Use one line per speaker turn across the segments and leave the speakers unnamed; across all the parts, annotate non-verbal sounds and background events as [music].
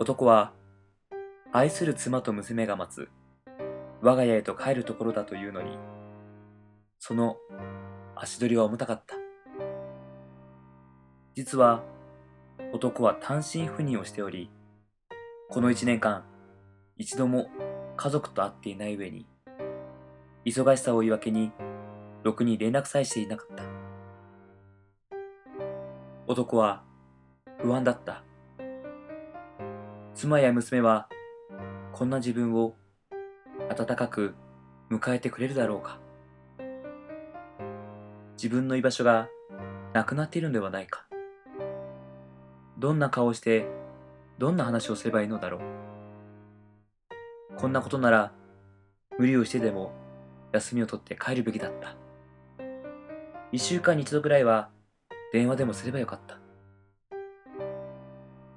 男は愛する妻と娘が待つ我が家へと帰るところだというのにその足取りは重たかった。実は男は単身赴任をしておりこの一年間一度も家族と会っていない上に忙しさを言い訳にろくに連絡さえしていなかった。男は不安だった。妻や娘はこんな自分を温かく迎えてくれるだろうか。自分の居場所がなくなっているのではないか。どんな顔をしてどんな話をすればいいのだろう。こんなことなら無理をしてでも休みを取って帰るべきだった。一週間に一度ぐらいは電話でもすればよかった。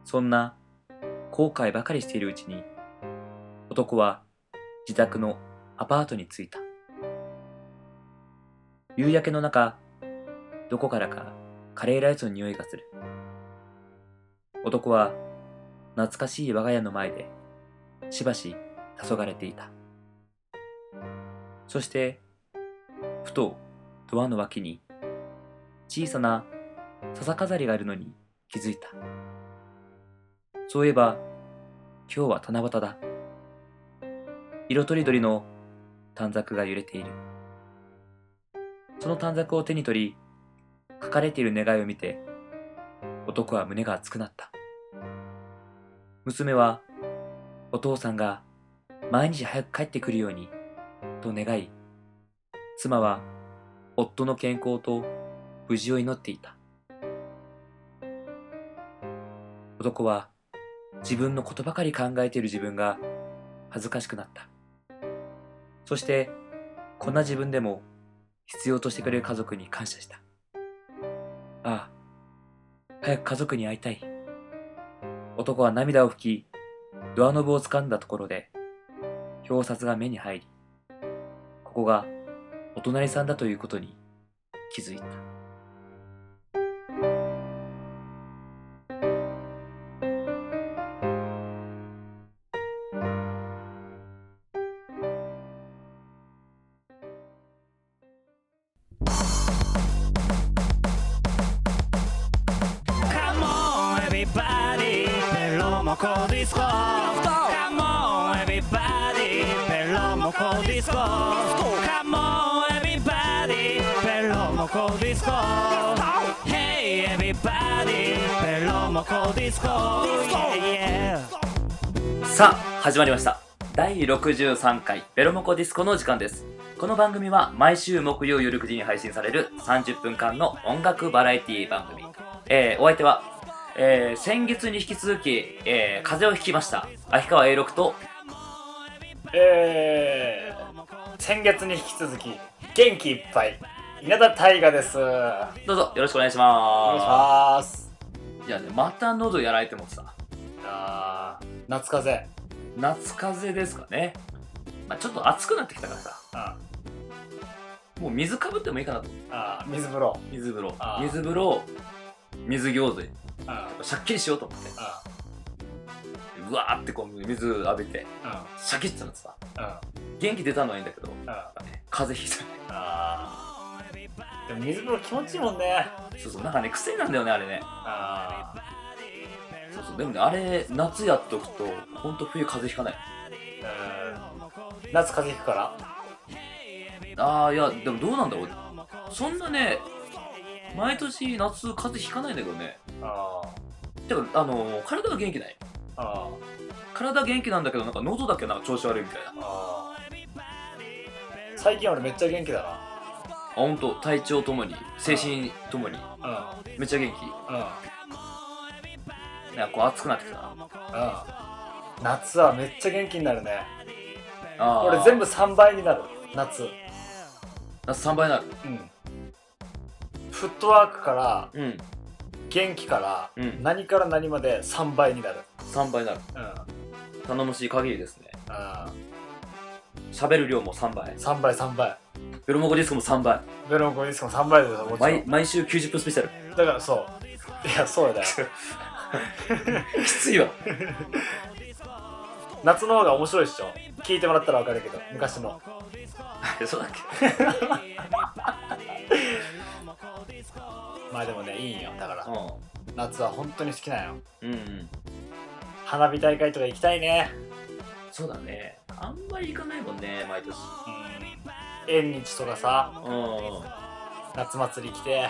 そんな後悔ばかりしているうちに男は自宅のアパートに着いた。夕焼けの中どこからかカレーライスの匂いがする。男は懐かしい我が家の前でしばし黄昏れていた。そしてふとドアの脇に小さな笹飾りがあるのに気づいた。そういえば今日は七夕だ。色とりどりの短冊が揺れている。その短冊を手に取り書かれている願いを見て男は胸が熱くなった。娘はお父さんが毎日早く帰ってくるようにと願い妻は夫の健康と無事を祈っていた。男は自分のことばかり考えている自分が恥ずかしくなった。そしてこんな自分でも必要としてくれる家族に感謝した。ああ早く家族に会いたい。男は涙を拭きドアノブを掴んだところで表札が目に入りここがお隣さんだということに気づいた。
ロモコディスコ Come on everybody ペロモコディスコ Hey everybody. ペロモコディスコ Yeah yeah.
さあ始まりました。第63回ベロモコディスコの時間です。この番組は毎週木曜夜9時に配信される30分間の音楽バラエティ番組。えー、お相手は、えー、先月に引き続き、えー、風邪をひきました秋川 A6 と
えー、先月に引き続き元気いっぱい稲田大我です。
どうぞよろしくお願いし
いし
ま
ます。
すいやねまた喉やられてもさ。
あー夏風邪。
夏風邪ですかね、まあ、ちょっと暑くなってきたからさ。
あ
もう水かぶってもいいかなと。
あ水風呂。
水風呂。水風呂水餃子
あ
シャッキリしようと思って。
あ
うわーってこう水浴びて
あ
シャキッてなってさ
あ
元気出たのはいいんだけど風邪ひいたね。
あでも水風呂気持ちいいもんね。
そうそうなんかね癖なんだよねあれね。
あ
そうそうでもねあれ夏やっとくとほんと冬風邪ひかない。
うん。夏風邪ひくから？
あーいやでもどうなんだろう。そんなね毎年夏風邪ひかないんだけどね。
あ
てかあのー体は元気ない
ああ
体元気なんだけどなんか喉だけなんか調子悪いみたいな。あ
あ最近俺めっちゃ元気だ
ほんと。体調ともに精神ともに。
な
めっちゃ元気。
うん。うん
なんかこう暑くなってきたな。
うん。夏はめっちゃ元気になるね。
あー。
俺全部3倍になる。夏。
夏3倍になる？
うん。フットワークから
うん。
元気から
うん。
何から何まで3倍になる
3倍になる
うん。
頼もしい限りですね。
あ
喋る量も3倍。
3倍3倍。
ベロモコディスコも3倍。
ベロンコディスコも3倍ですよもちろん。
毎毎週90分スペシャル。
だからそう。いやそうだよ。[laughs]
きついわ。[laughs]
夏の方が面白いっしょ。聞いてもらったら分かるけど昔の。[laughs]
そうだっけ？
まあでもねいいんよ。だから
う
夏は本当に好きなんよ。
んうんうん
花火大会とか行きたいね。
そうだね。あんまり行かないもんね毎年。
縁日とかさ
うん。
夏祭り来て。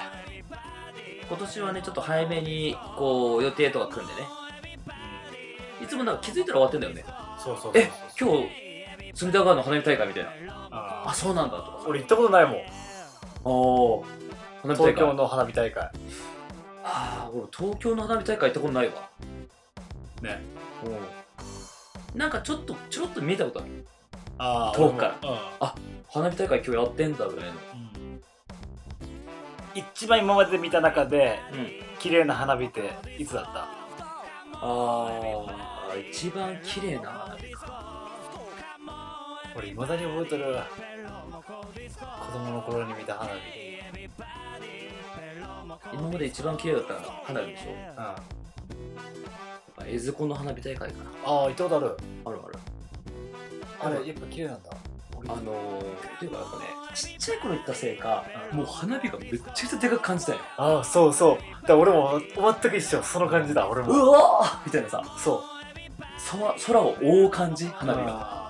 今年はねちょっと早めにこう予定とか組んでね。いつもなんか気づいたら終わってんだよね。
そうそうそう
え今日隅田川の花火大会みたいな。
あ
あそうなんだとか
俺行ったことないもん。
おお
東京の花火大会。
ああ俺東京の花火大会行ったことないわ
ね。
うん。なんかちょっとちょろっと見たことある。
ああ
遠くから。
うん。
花火大会今日やってんだぐらいの
一番今までで見た中で
うん。
綺麗な花火っていつだった？
ああ一番綺麗な花火
俺未だに覚えてる。子供の頃に見た花火。
今まで一番綺麗だった花火でしょ？
うんあ
やっぱ江津湖の花火大会かな。
あ行ったことある。
あるある。
あれやっぱ綺麗なんだ。
あのー、っていうかやっぱねちっちゃい頃行ったせいかもう花火がめっちゃでかく感じたよ。
ああそうそう。だから俺も全く一緒。その感じだ俺
う
も
わー！みたいなさ。
そう。
空空を覆う感じ？花火が。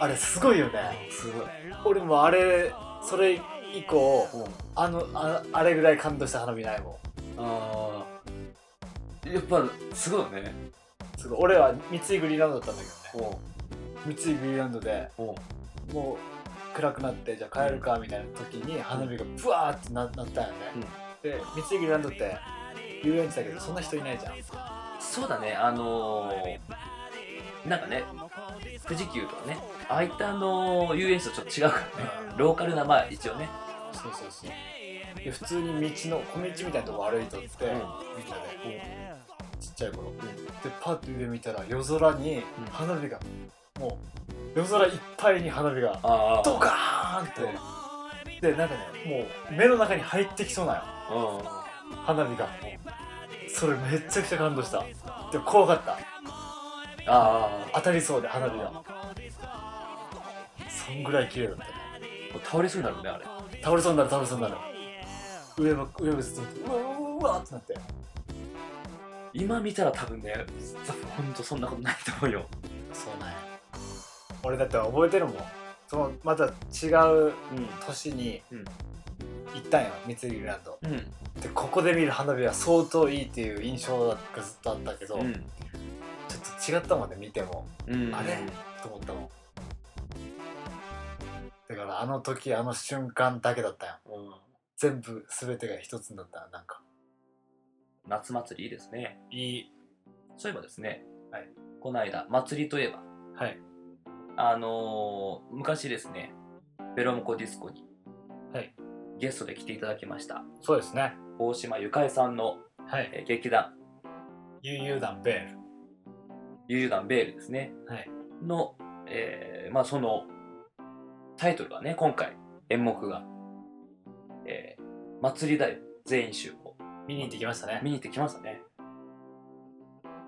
あれすごいよね。
すごい。
俺もあれそれ以降
うん。
あのああれぐらい感動した花火ないもん。
あーやっぱすごいよね。
すごい。俺は三井グリーンランドだったんだけどね。
お
三井グリーンランドで
お
もう暗くなってじゃあ帰るかみたいな時に花火がブワーってななったんよね、で三井グリーンランドって遊園地だけどそんな人いないじゃん。
そうだね。あのー、なんかね富士急とかね。ああいったあのー遊園地とちょっと違うからね。ローカルなまあ一応ね。
そうそうそう。で普通に道の小道みたいなとこ歩いとって、
うん。
みんなで、ちっちゃい頃、
ん。
でパッと上見たら夜空に
うん。
花火が、もう夜空いっぱいに花火が
あ
ドカーンって、でなんかねもう目の中に入ってきそうなよ。
うん。
花火が。それめっちゃくちゃ感動した。でも怖かった。
あ
当たりそうで花火が。そんぐらい綺麗だったね。
あ倒れそうになるねあれ。
倒れそうになる倒れそうになる。上の上をずっとうわうわってなって
今見たら多分ね多分ほんとそんなことないと思うよ。
そうなんや。俺だって覚えてるもん。そのまた違う
う
年に
うん。
行ったんよ三井グリーンランド。
んうん。
でここで見る花火は相当いいっていう印象がずっとあったけど、
うん。
ちょっと違ったもんね見ても。
うん
あれと思ったもん。だからあの時あの瞬間だけだったよ
うん。
全部全てが一つになったなんか
夏祭りいいですね。
いい。
そういえばですね、
はい。
この間祭りといえば
はい。
あのー昔ですねベロモコディスコに
はい。
ゲストで来ていただきました
そうですね。
大島ゆかえさんの、
はい。
えー劇団。
悠々団ベー
悠々団ベールですね。
ルはい。
の、えーまあそのタイトルがね今回演目が「えー祭りだよ全員集合
見に行ってきました」ね。
見に行ってきましたね。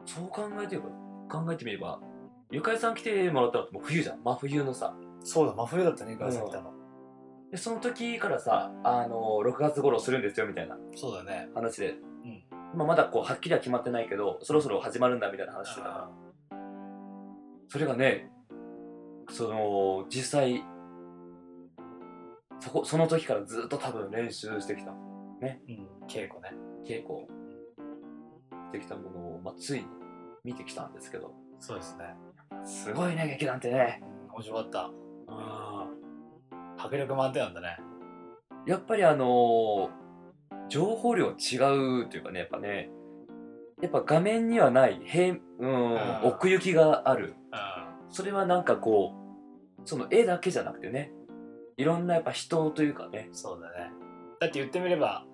そう考えてれば考えてみればゆかえさん来てもらったのってもう冬じゃん。真冬のさ。
そうだ真冬だったねガラさん来たの、
でその時からさあの6月頃するんですよみたいな。
そうだね。
話で、
うん。
まあ、まだこうはっきりは決まってないけどそろそろ始まるんだみたいな話してたからそれがねその実際そこその時からずっと多分練習してきた。
うん稽古ね
稽古。してきたものを、まあ、ついに見てきたんですけど。
そうですね。
すごいね劇団ってね。
面白かった。
あ
迫力満点なんだね。
ーやっぱりあのー情報量違うというかねやっぱね。やっぱ画面にはない平うん
ん。
奥行きがある。
う
それはなんかこうその絵だけじゃなくてね。いろんなやっぱ人というかね。
んそうだね。だって言ってみれば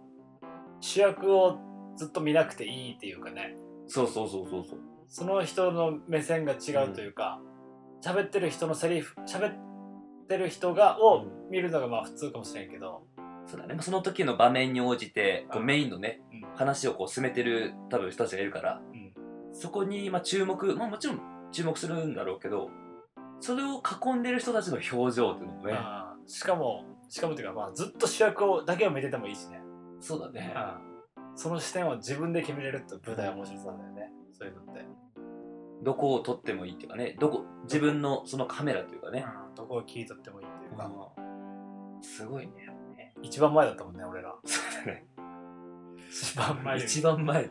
主役をずっと見なくていいっていうかね。
そうそうそうそうそう。
その人の目線が違うというか喋、ってる人のセリフ喋ってる人がを見るのがまあ普通かもしれんけど。
そうだね、まあその時の場面に応じてこう
うん。
メインのね
うん。
話をこう進めてる多分人たちがいるから
うん。
そこにまあ注目まあもちろん注目するんだろうけどそれを囲んでる人たちの表情っていうのもね。
しかもしかもっていうか、まあ、ずっと主役をだけを見ててもいいしね、
そうだね。
うん、その視点を自分で決めれるって舞台は面白さだよね。そういうのって、
どこを撮ってもいいっていうかね。どこ自分のそのカメラというかね、
うん、どこを切り取ってもいいっていうか、
うん。すごいね。ね
一番前だったもんね俺ら。
そうだね。
一番前
一番前、[laughs]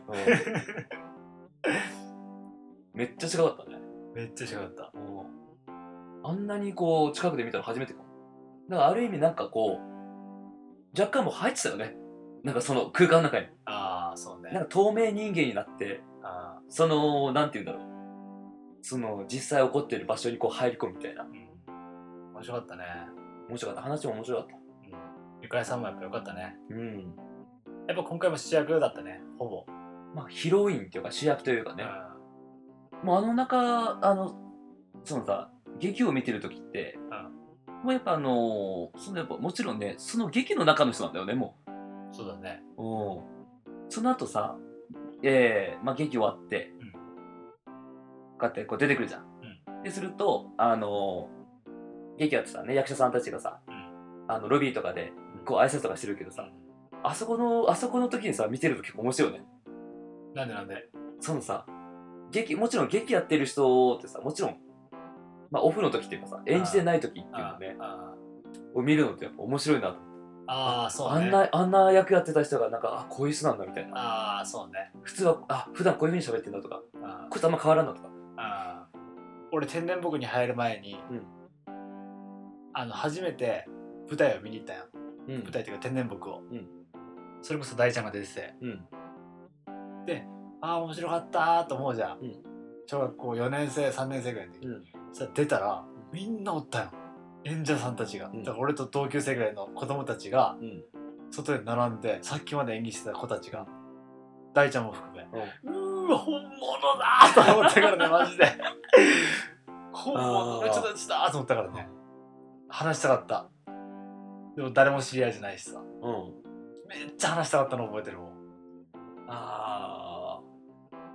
めっちゃ近かったね。
めっちゃ違った。
あんなにこう近くで見たの初めてかも。だからある意味なんかこう若干もう入ってたよねなんかその空間の中に。
ああそうね。
なんか透明人間になって
あ
そのなんて言うんだろう。その実際起こってる場所にこう入り込むみたいな。
ーうん。面白かったね。
面白かった。話も面白かった。
うん。ゆかりさんもやっぱよかったね。
うん。
やっぱ今回も主役だったね。ほぼ。
まあヒロインっていうか主役というかね。
う
もうあの中あのそのさ劇を見てる時って、もうやっぱあのそのやっぱもちろんねその劇の中の人なんだよねも
んそうだね。
ううん。その後さえー、まあ劇終わって、
うん。
こうやってこう出てくるじゃん、でするとあの劇やってたね役者さんたちがさ、
うん。
あのロビーとかでこう挨拶とかしてるけどさ。あそこのあそこの時にさ見てると結構面白いよね。
なんでなんで？
そのさ劇もちろん劇やってる人ってさもちろんまあオフの時っていうかさ演じてない時っていうのね
あ
を見るのってやっぱ面白いなと
ああそうね。
あんなあんな役やってた人がなんかあこういう人なんだみたいな。
ああそうね。
普通はあ普段こういうふうに喋ってんだとか
あ
こいつあんま変わらんなとか。
あ俺天然木に入る前に、
うん。
あの初めて舞台を見に行ったよ。
うん。
舞台っていうか天然木を、
うん。
それこそ大ちゃんが出てて。
うん。
ああ面白かったーと思うじゃん、
うん。
小学校4年生3年生ぐらいの時、
うん。
そしたら出たらみんなおったよ演者さんたちが、
ん。
だから俺と同級生ぐらいの子供たちが
うん。
外で並んでさっきまで演技してた子たちが大ちゃんも含めうーわ本物だーと思ったからね [laughs] マジで。本物の人たちだーと思ったからね。話したかった。でも誰も知り合いじゃないしさ。
うん。
めっちゃ話したかったの覚えてるもん。
あ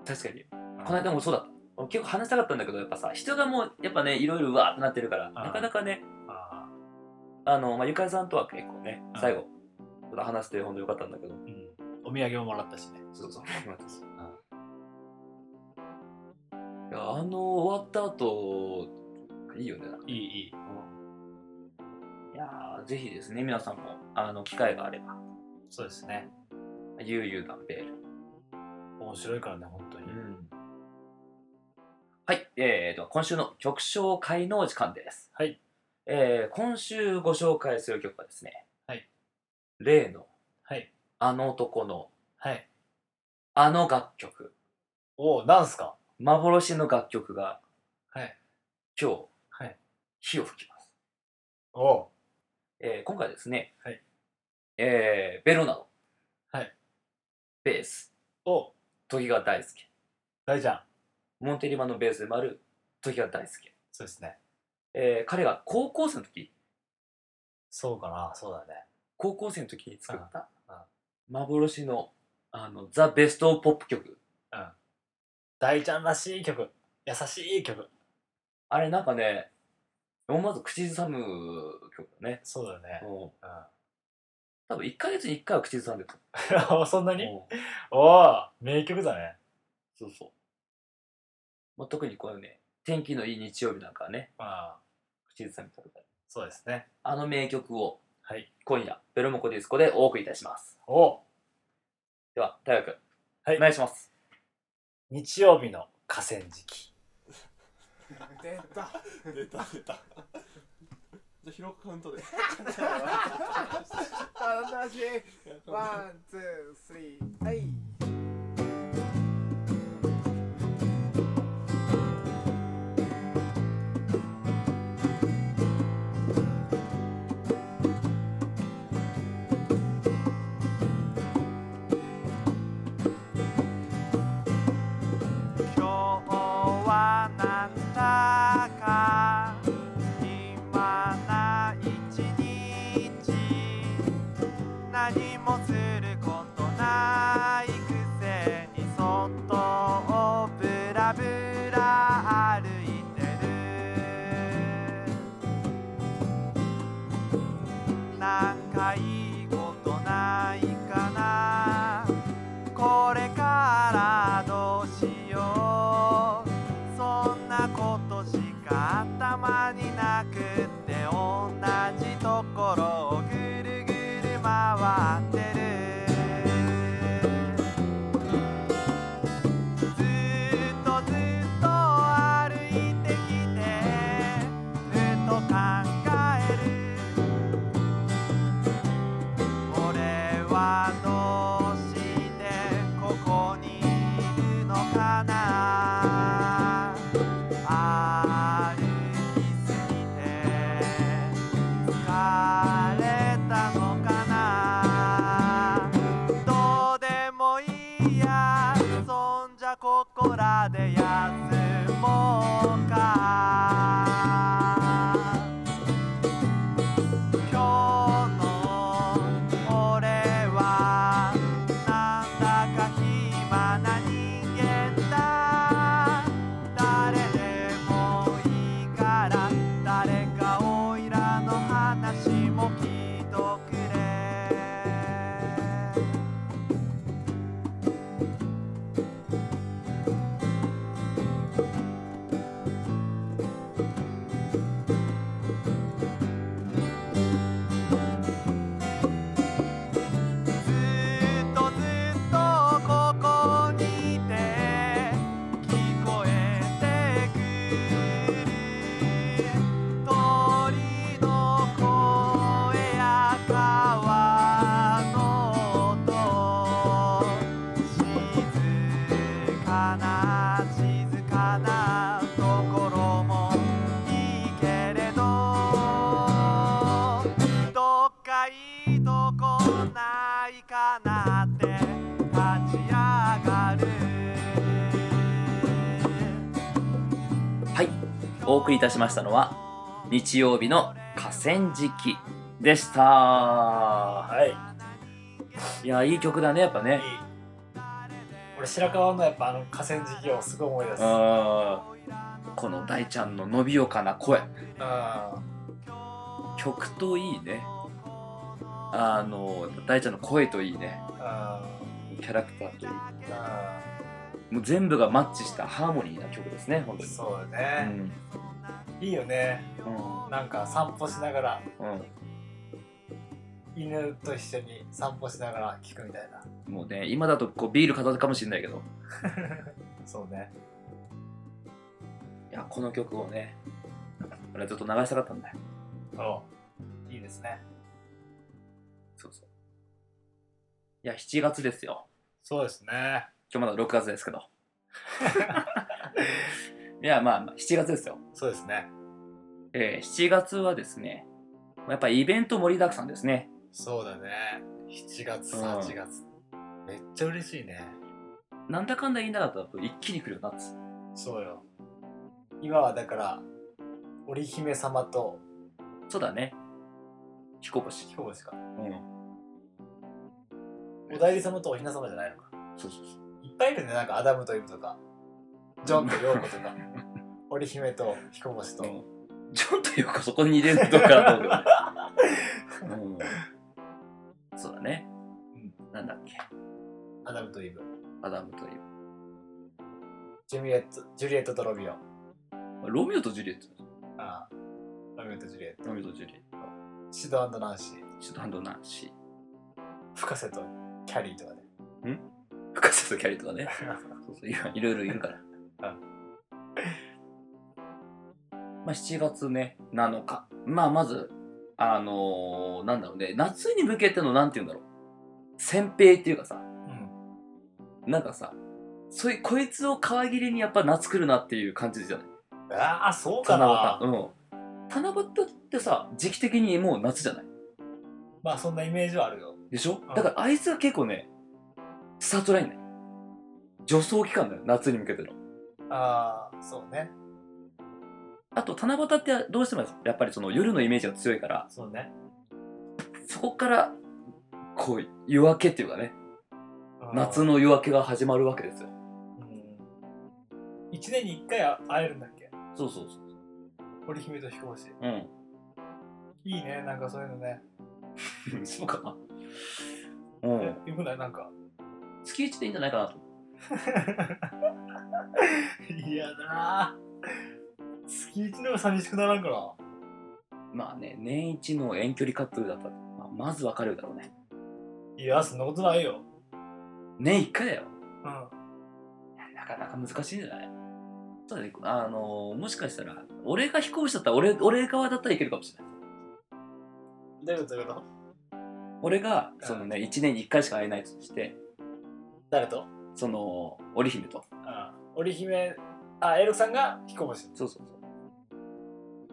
ー。確かに。この間もそうだった。俺結構話したかったんだけどやっぱさ人がもうやっぱねいろいろうわーってなってるからなかなかね
あ
あの、まあ、ゆかりさんとは結構ね
うん。
最後話して本当よかったんだけど。
ーうん。お土産ももらったしね。
そうそういやあの終わった後いいよね
いいいい。
いやーぜひですね皆さんもあの機会があれば。
そうですね。
ゆうゆうール。
面白いからね本当に、
はい、えー、と今週の曲紹介の時間です。
はい。
えー、今週ご紹介する曲はですね、
はい。
例の
はい。
あの男の
はい。
あの楽曲、
おおなんすか？
幻の楽曲が
はい。
今日、
はい。
火を吹きます。
おお
えー、今回ですね、
はい。
えー、ベロナの
はい。
ベース、
お
時が大輔、
大ちゃん。
モンテリマのベースでもある時が大輔。
そうですね
えー、彼が高校生の時、
そうかな。そうだね。
高校生の時に作った？幻のあのザ・ベストポップ曲。
うん。大ちゃんらしい曲。優しい曲。
あれなんかね思わず口ずさむ曲だね。
そうだよね。
うん。
う
多分1ヶ月に1回は口ずさんでる
ん [laughs] そんなに？
うん。
おお名曲だね。
そうそう、まあ、特にこのね天気のいい日曜日なんかはね。
ああ
口ずさみたくなる
そうですね。
あの名曲を
はい。
今夜ベロモコディスコでお送りいたします。
お。お
では大学
はい。
お願いします。
日曜日の河川敷。
出た。出た出た。じゃあ広くカウントで。
楽しい。ワン、ツー、スリー、はい。
いやそんじゃ
ここらで休もうい
たしましたのは日曜日の河川敷でした。
はい。
いやいい曲だねやっぱね。
いい。俺白川のやっぱあの河川敷をすごい思い出す。
この大ちゃんの伸びよかな声。
あ
曲といいね。あの大ちゃんの声といいね。
あ
キャラクターといい
あ
もう全部がマッチしたハーモニーな曲ですね本当に。
そうだ
う
ね、
ん
いいよね。
う
なんか散歩しながら
んうん。
犬と一緒に散歩しながら聞くみたいな。
もうね今だとこうビール片手かもしれないけど。[laughs]
そうね。
いやこの曲をね俺はずっと流したかったんだよ。
おいいですね。
そうそう。いや7月ですよ。
そうですね。
今日まだ6月ですけど [laughs] いやまあまあ7月ですよ。
そうですね。
えー7月はですねやっぱイベント盛りだくさんですね。
そうだね。7月
うん。
8月、めっちゃ嬉しいね。
なんだかんだ言いながらだと一気に来る夏
そうよ。今はだから織姫様と
そうだね。彦星。
彦星か。
うん。
お内裏様とおひな様じゃないのか。
そうそうそう。
いっぱいいるねなんかアダムとイブとかジョンとヨーコとか織姫と彦星と、
うんちょっとよくそこに入れるとかどうでもねうん。そうだね、なんだっけ？
アダムとイブ。
アダムという
ジュリエットジュリエットとロミオ。
ロミオとジュリエット？
ああ。ロミオとジュリエット。
ロミオとジュリエット。
シドナンシー。
シドナンシ
深瀬とキャリーとかね。
ー深瀬とキャリーとかね。[laughs] そうそういろいろいるから [laughs] まあ7月ね7日。まあまずあのーなんだろうね。夏に向けてのなんて言うんだろう。先兵っていうかさ。
うん。
なんかさそういうこいつを皮切りにやっぱ夏来るなっていう感じじゃない？
ああそうか
七
な
夕。うん。七夕ってさ時期的にもう夏じゃない？
まあそんなイメージはあるよ。
でしょ？
うん。
だからあいつが結構ねスタートラインね。助走期間だよ夏に向けての
ああそうね。
あと七夕ってどうしてもやっぱりその夜のイメージが強いから
そうね。
そこからこう夜明けっていうかね夏の夜明けが始まるわけですよ。
うん。1年に1回会えるんだっけ？
そうそうそう
織姫と彦星。
うん。
いいねなんかそういうのね。[laughs]
そうかな。うん。
えよくない？なんか。
月一でいいんじゃないかなと
嫌だ。な月1の方が寂しくならんかな
まあね年一の遠距離カップルだったら、まあ、まずわかるだろうね。
いやそんなことないよ。
年一回だよ。
うん。
なかなか難しいんじゃない？そうだね。あのもしかしたら俺が飛行士だったら俺俺側だったらいけるかもしれない。
どういうこと？どういうこと？
俺がそのね1年に1回しか会えないとして。
誰と？
その織姫と。
あ織姫あエロさんが彦星。
そうそうそ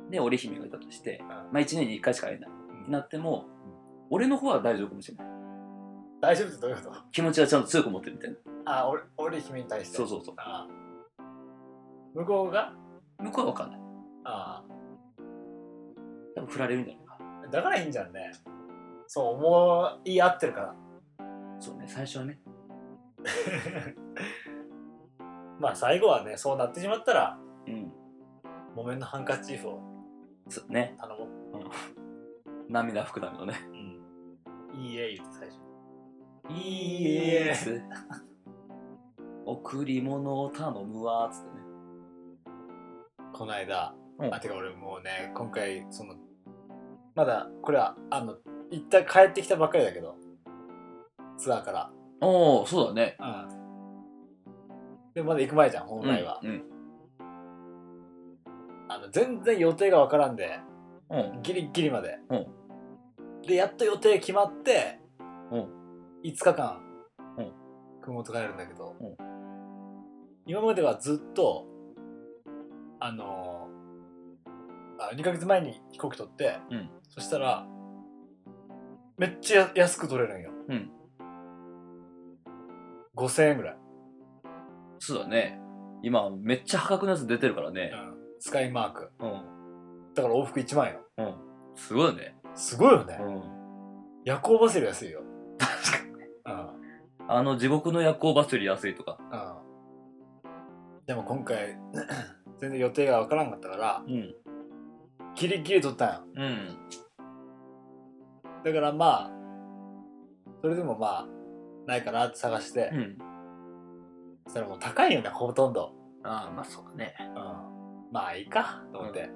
う。で織姫がいたとして、
ん。
まあ1年に1回しか会えない。ってなっても、俺の方は大丈夫かもしれない。
大丈夫ってどういうこと？
気持ちはちゃんと強く持ってるみたいな。
あ俺俺君に対して。
そうそうそう。
あ向こうが？
向こうは分かんない。
あ。
多分振られるんじゃないか。
だからいいんじゃんね。そう思い合ってるから。
そうね最初はね [laughs]
まあ最後はねそうなってしまったら
うん。
木綿のハンカチーフを
そうね。
頼もう。
涙拭くためのね。
うん。いいえ言って最初
い
いえ。[laughs]
贈り物を頼むわっつってね。
この間、
うん。
あてか俺もうね今回そのまだこれはあの一旦帰ってきたばっかりだけどツアーから
おおそうだね。
うん。でもまだ行く前じゃん本来は、
うん
あの全然予定がわからんで
うん。うん
ギリギリまで、
うん。
でやっと予定決まって、
うん。
5日間、
うん。
熊本帰るんだけど、
うん。
今まではずっとあのーあ2ヶ月前に飛行機取って、
うん。
そしたらめっちゃ安く取れるんよ、
うん
5000円ぐらい、
そうだね。今めっちゃ破格のやつ出てるからね。
うん。スカイマーク。
うん。
だから往復1万円。よ
うん。すごいね。
すごいよね、
うん。
夜行バスより安いよ。
確かに。
うん。
あの地獄の夜行バスより安いとか。
うん。でも今回 [clears throat] 全然予定がわからんかったから
うん。
ギリギリ取ったんよ。
うん。
だからまあそれでもまあないかなって探して、
うん。
そしたらもう高いよねほとんど、
ああまあそうだね。
うん、まあいいかと思って、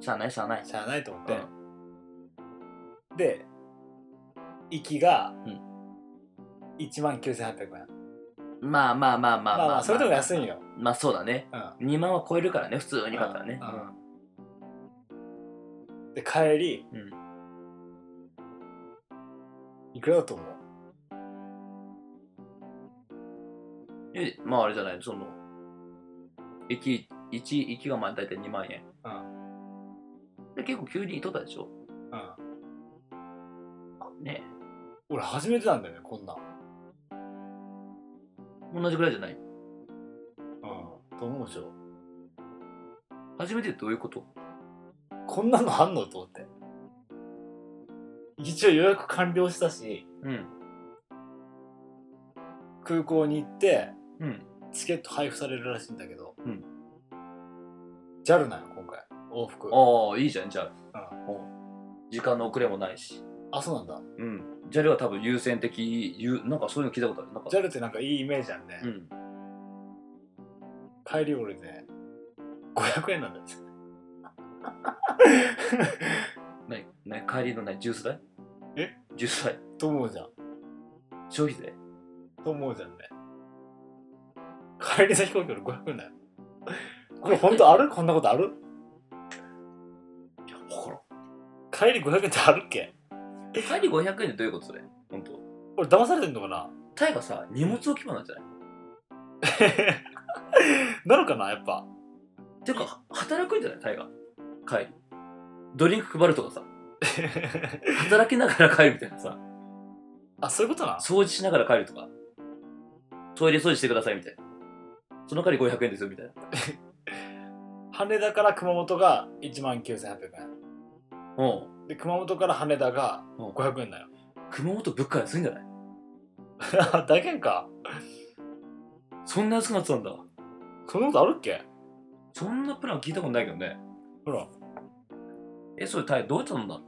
しゃあないしゃあない。
しゃあないと思って、で行きが
うん。
1万9800円。
まあまあまあまあ
まあまあ。それでも安いんよ、
まあそうだね。
うん。
2万は超えるからね普通に買ったらね。
うん。で帰り
うん。
いくらだと思う
えまああれじゃないその駅1駅がまあ大体2万円。
うん。
で結構急に取ったでしょ？
うん。
ね。
俺初めてなんだよねこんなん。
同じぐらいじゃない？
うん。と思うでしょ。
初めてってどういうこと？
こんなのあんの？と思って。一応予約完了したし
うん。
空港に行って
うん。
チケット配布されるらしいんだけど、
うん。
JAL なんよ今回。往復。
ああいいじゃんじゃあ
うん。
うん時間の遅れもないし。
あそうなんだ。
うん。JAL は多分優先的ゆなんかそういうの聞いたことある？なんか。
JAL ってなんかいいイメージあるね、
うん。
帰り俺ね500円なんだよ。[laughs]
ねね帰りのねジュース代？
え？
ジュース代。
と思うじゃん。
消費税？
と思うじゃんね帰りの飛行機より500円だよ。これ本当ある？こんなことある？
いや分からん。
帰り500円ってあるっけ？
帰り500円でどういうことそれ？本当。
俺騙されてんのかな？
タイがさ荷物置き場なんじゃない？[laughs]
なのかなやっぱ。
ていうか働くんじゃない？タイが。帰り。ドリンク配るとかさ。[laughs] 働きながら帰るみたいなさ。
あそういうことな
掃除しながら帰るとか。トイレ掃除してくださいみたいなその代わり500円ですよみたいな。[laughs]
羽田から熊本が1万9800円。
うん。
で熊本から羽田が
うん。
500円だよ。
熊本物価安いんじゃない？
だけんか
そんな安くなってたんだ。
そんなことあるっけ？
そんなプラン聞いたことないけどね。
ほら。
えそれタイどうやって頼んだの？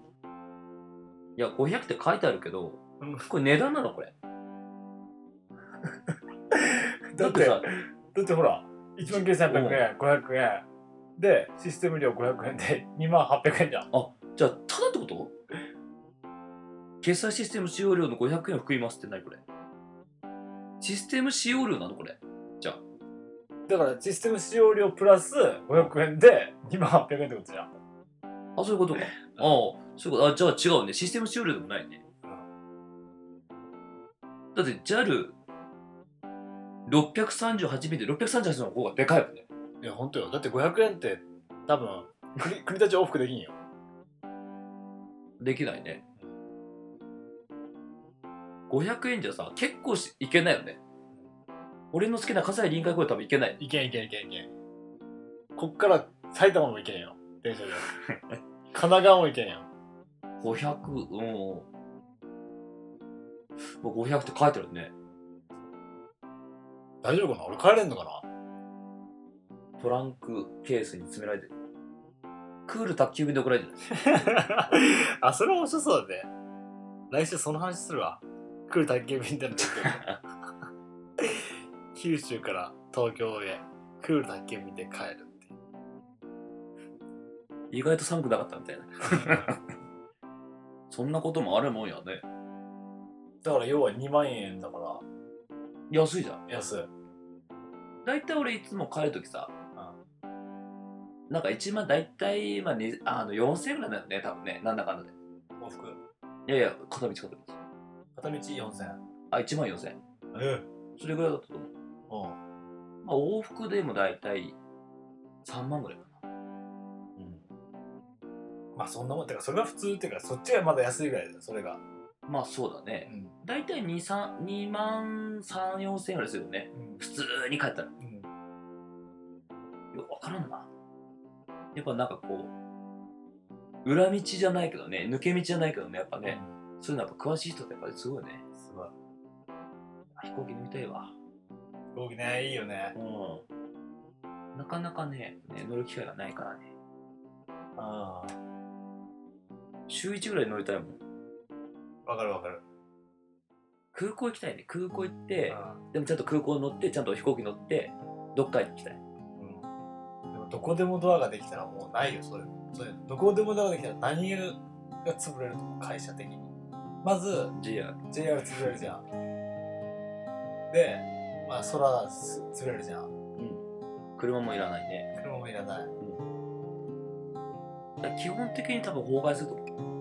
いや500って書いてあるけど
うん。
これ値段なのこれ。[laughs]
だって
さ
だってほら1万9800円500円。でシステム料500円で [laughs] 2万800円じゃん。
あじゃあただってこと？決済システム使用料の500円を含みますって何これ？システム使用料なのこれ？
だからシステム使用料プラス500円で2万800円ってことじゃん。
あそういうことか。ああそういうこと。あじゃあ違うね。システム使用料でもないね。だって JAL638 便で638の方がでかいもんね。
いや本当よ。だって500円って多分国国 [laughs] 立往復できんよ。
できないね。500円じゃさ結構しいけないよね。俺の好きな葛西臨海公園多分行けない。
いけんいけんいけんいけん。こっから埼玉も行けんよ。電車で。[laughs] 神奈川も行けんよ。
500、うん。もう500って書いてあるね。
大丈夫かな俺帰れんのかな？
トランクケースに詰められてる。クール宅急便で送られてる。[laughs]
あそれ面白そうだね来週その話するわ来る宅急便っての [laughs] 九州から東京へクール宅急便で帰るって
意外と寒くなかったみたいな。[laughs] そんなこともあるもんやね。
だから要は2万円だから
安いじゃん。
安い
だいたい俺いつも帰るときさ、なんか1万だいたい、まあ、ね、あの4000円ぐらいだよね、多分ね。なんだかんだで。
往復？
いやいや、片道片道。
片道4000
あ、1万4000円。
え
それぐらいだったと思う。
うん
まあ、往復でもだいたい3万ぐらいかな。
まあそんなもんてかそれが普通っていうかそっちがまだ安いぐらいだよそれが
まあそうだね。
ん
だいたい2、3 2万3、4000円ぐらいするよね。
うん
普通に帰ったら。
うん
よくわからんな。やっぱなんかこう、裏道じゃないけどね、抜け道じゃないけどね、やっぱね、そういうのやっぱ詳しい人ってやっぱりすごいね。
すごい
あ飛行機乗りたいわ。
飛行機ねいいよね
うん。なかなかね、ね乗る機会がないからね。
あ
週1ぐらい乗りたいもん。
あわかるわかる
空港行きたいね。空港行って、
あ
でもちゃんと空港乗って、ちゃんと飛行機乗って、どっかに行きたい。
うんでもどこでもドアができたらもうないよそういうのそういうのどこでもドアができたら何が潰れると思う会社的にまず
JR。
JR 潰れるじゃんでまあ空す潰れるじゃん
うん。車もいらないね。
車もいらない
だから基本的に多分崩壊すると思う。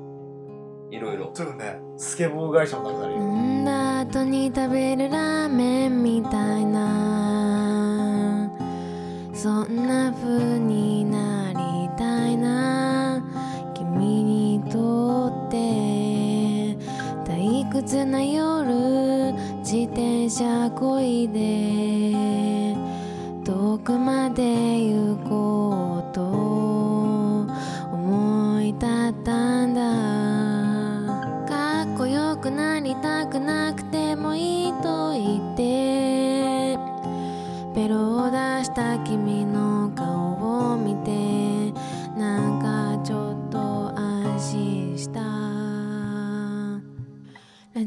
いろいろ。
ちょっとねスケボー会社もなくなるよ
飲ん。だ後に食べるラーメンみたいな。そんな風になりたいな。君にとって。退屈な夜自転車こいで。遠くまで行